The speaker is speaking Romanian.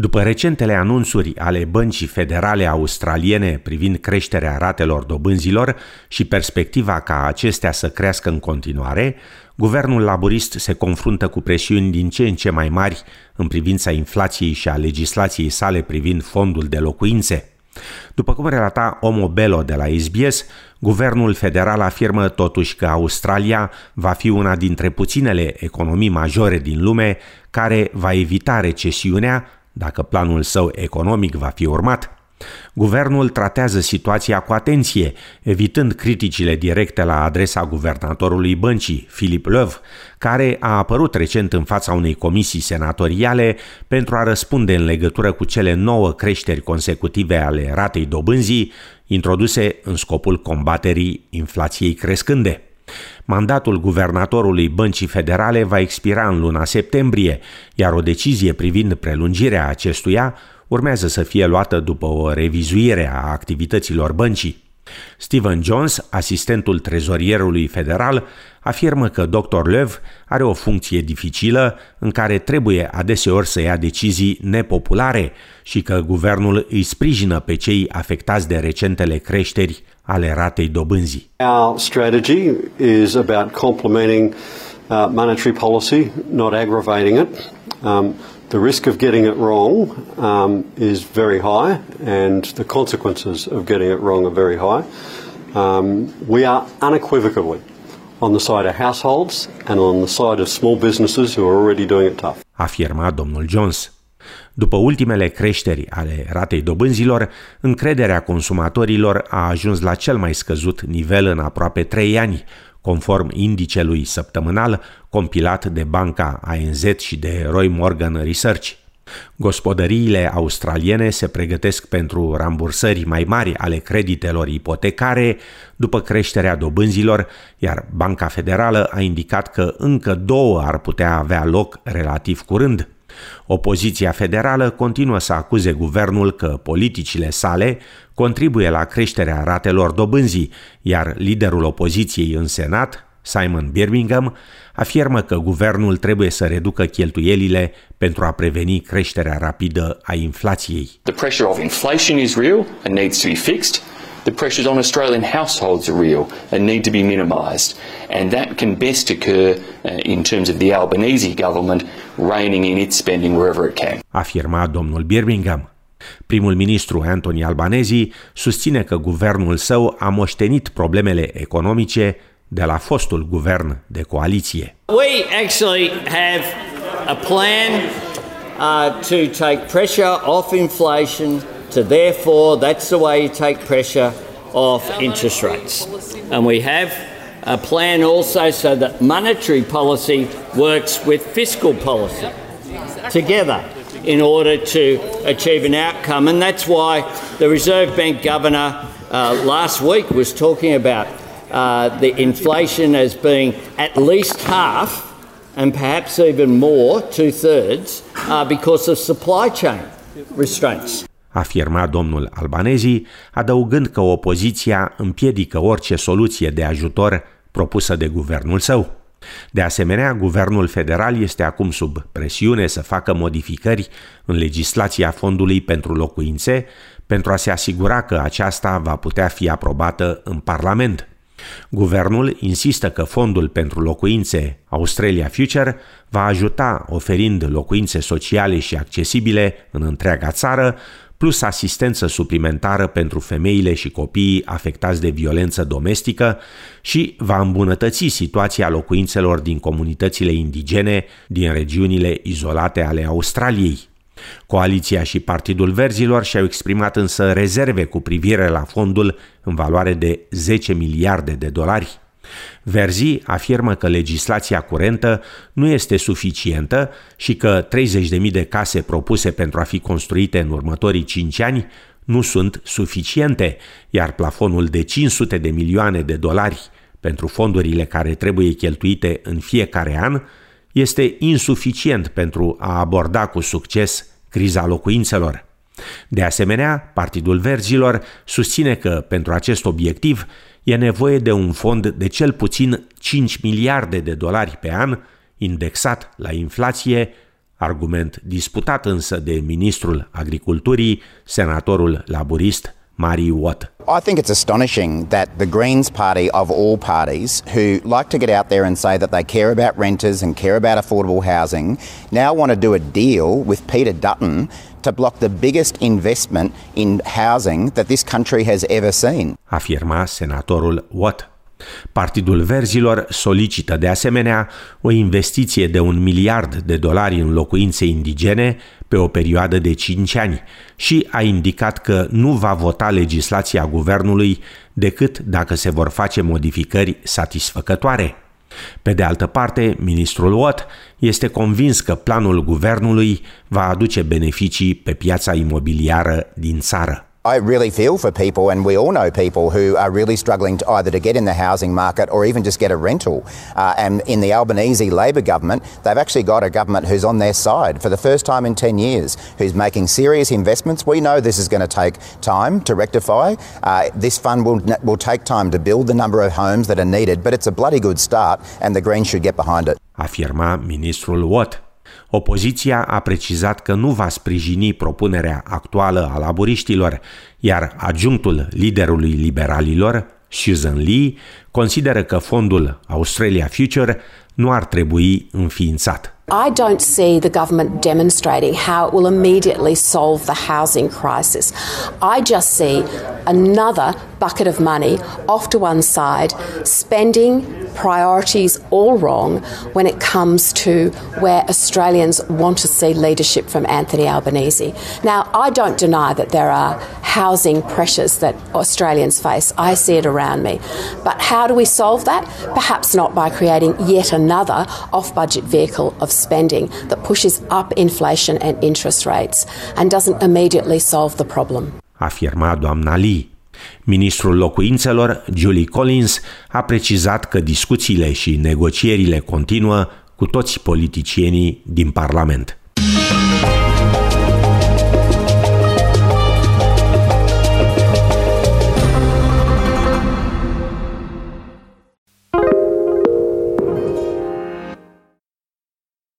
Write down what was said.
După recentele anunțuri ale băncii federale australiene privind creșterea ratelor dobânzilor și perspectiva ca acestea să crească în continuare, guvernul laborist se confruntă cu presiuni din ce în ce mai mari în privința inflației și a legislației sale privind fondul de locuințe. După cum relata Omo Bello de la SBS, guvernul federal afirmă totuși că Australia va fi una dintre puținele economii majore din lume care va evita recesiunea dacă planul său economic va fi urmat. Guvernul tratează situația cu atenție, evitând criticile directe la adresa guvernatorului băncii, Philip Love, care a apărut recent în fața unei comisii senatoriale pentru a răspunde în legătură cu cele nouă creșteri consecutive ale ratei dobânzii, introduse în scopul combaterii inflației crescânde. Mandatul guvernatorului Băncii Federale va expira în luna septembrie, iar o decizie privind prelungirea acestuia urmează să fie luată după o revizuire a activităților băncii. Stephen Jones, asistentul trezorierului federal, afirmă că Dr. Lev are o funcție dificilă în care trebuie adeseori să ia decizii nepopulare și că guvernul îi sprijină pe cei afectați de recentele creșteri ale ratei dobânzii. Our strategy is about complementing uh, monetary policy, not aggravating it. Um, the risk of getting it wrong um, is very high, and the consequences of getting it wrong are very high. Um, we are unequivocally on the side of households and on the side of small businesses who are already doing it tough. Afirma domnul Jones. După ultimele creșteri ale ratei dobânzilor, încrederea consumatorilor a ajuns la cel mai scăzut nivel în aproape trei ani, conform indicelui săptămânal compilat de banca ANZ și de Roy Morgan Research. Gospodăriile australiene se pregătesc pentru rambursări mai mari ale creditelor ipotecare după creșterea dobânzilor, iar Banca Federală a indicat că încă două ar putea avea loc relativ curând. Opoziția federală continuă să acuze guvernul că politicile sale contribuie la creșterea ratelor dobânzii, iar liderul opoziției în Senat, Simon Birmingham, afirmă că guvernul trebuie să reducă cheltuielile pentru a preveni creșterea rapidă a inflației. The pressure of inflation is real and needs to be fixed. The pressures on Australian households are real and need to be minimised. And that can best occur uh, in terms of the Albanese government reining in its spending wherever it can. Afirma domnul Birmingham. Primul ministru Anthony Albanese susține că guvernul său a moștenit problemele economice de la fostul guvern de coaliție. We actually have a plan uh, to take pressure off inflation to therefore that's the way you take pressure off interest rates. And we have a plan also so that monetary policy works with fiscal policy together in order to achieve an outcome. And that's why the Reserve Bank Governor uh, last week was talking about uh, the inflation as being at least half and perhaps even more, two thirds, uh, because of supply chain restraints. afirma domnul Albanezi, adăugând că opoziția împiedică orice soluție de ajutor propusă de guvernul său. De asemenea, guvernul federal este acum sub presiune să facă modificări în legislația fondului pentru locuințe pentru a se asigura că aceasta va putea fi aprobată în Parlament. Guvernul insistă că fondul pentru locuințe Australia Future va ajuta oferind locuințe sociale și accesibile în întreaga țară, plus asistență suplimentară pentru femeile și copiii afectați de violență domestică și va îmbunătăți situația locuințelor din comunitățile indigene din regiunile izolate ale Australiei. Coaliția și Partidul Verzilor și-au exprimat însă rezerve cu privire la fondul în valoare de 10 miliarde de dolari. Verzi afirmă că legislația curentă nu este suficientă și că 30.000 de case propuse pentru a fi construite în următorii 5 ani nu sunt suficiente, iar plafonul de 500 de milioane de dolari pentru fondurile care trebuie cheltuite în fiecare an este insuficient pentru a aborda cu succes criza locuințelor. De asemenea, Partidul Verzilor susține că pentru acest obiectiv e nevoie de un fond de cel puțin 5 miliarde de dolari pe an, indexat la inflație, argument disputat însă de ministrul agriculturii, senatorul laburist Mari Watt. I think it's astonishing that the Greens party of all parties who like to get out there and say that they care about renters and care about affordable housing now want to do a deal with Peter Dutton to block the biggest investment in housing that this country has ever seen. Afirma senatorul Watt. Partidul Verzilor solicită de asemenea o investiție de un miliard de dolari în locuințe indigene pe o perioadă de 5 ani și a indicat că nu va vota legislația guvernului decât dacă se vor face modificări satisfăcătoare. Pe de altă parte, ministrul Watt este convins că planul guvernului va aduce beneficii pe piața imobiliară din țară. I really feel for people, and we all know people who are really struggling to either to get in the housing market or even just get a rental. Uh, and in the Albanese Labor government, they've actually got a government who's on their side for the first time in 10 years, who's making serious investments. We know this is going to take time to rectify. Uh, this fund will, will take time to build the number of homes that are needed, but it's a bloody good start, and the Greens should get behind it. Afirma ministrul Watt. Opoziția a precizat că nu va sprijini propunerea actuală a laburiștilor, iar adjunctul liderului liberalilor, Susan Lee, consideră că fondul Australia Future nu ar trebui înființat. I don't see the government demonstrating how it will immediately solve the housing crisis. I just see another bucket of money off to one side, spending priorities all wrong when it comes to where Australians want to see leadership from Anthony Albanese. Now, I don't deny that there are housing pressures that Australians face. I see it around me. But how do we solve that? Perhaps not by creating yet another off budget vehicle of spending that pushes up inflation and interest rates and doesn't immediately solve the problem. Afirma doamna Lee. Ministrul locuințelor, Julie Collins, a precizat că discuțiile și negocierile continuă cu toți politicienii din Parlament.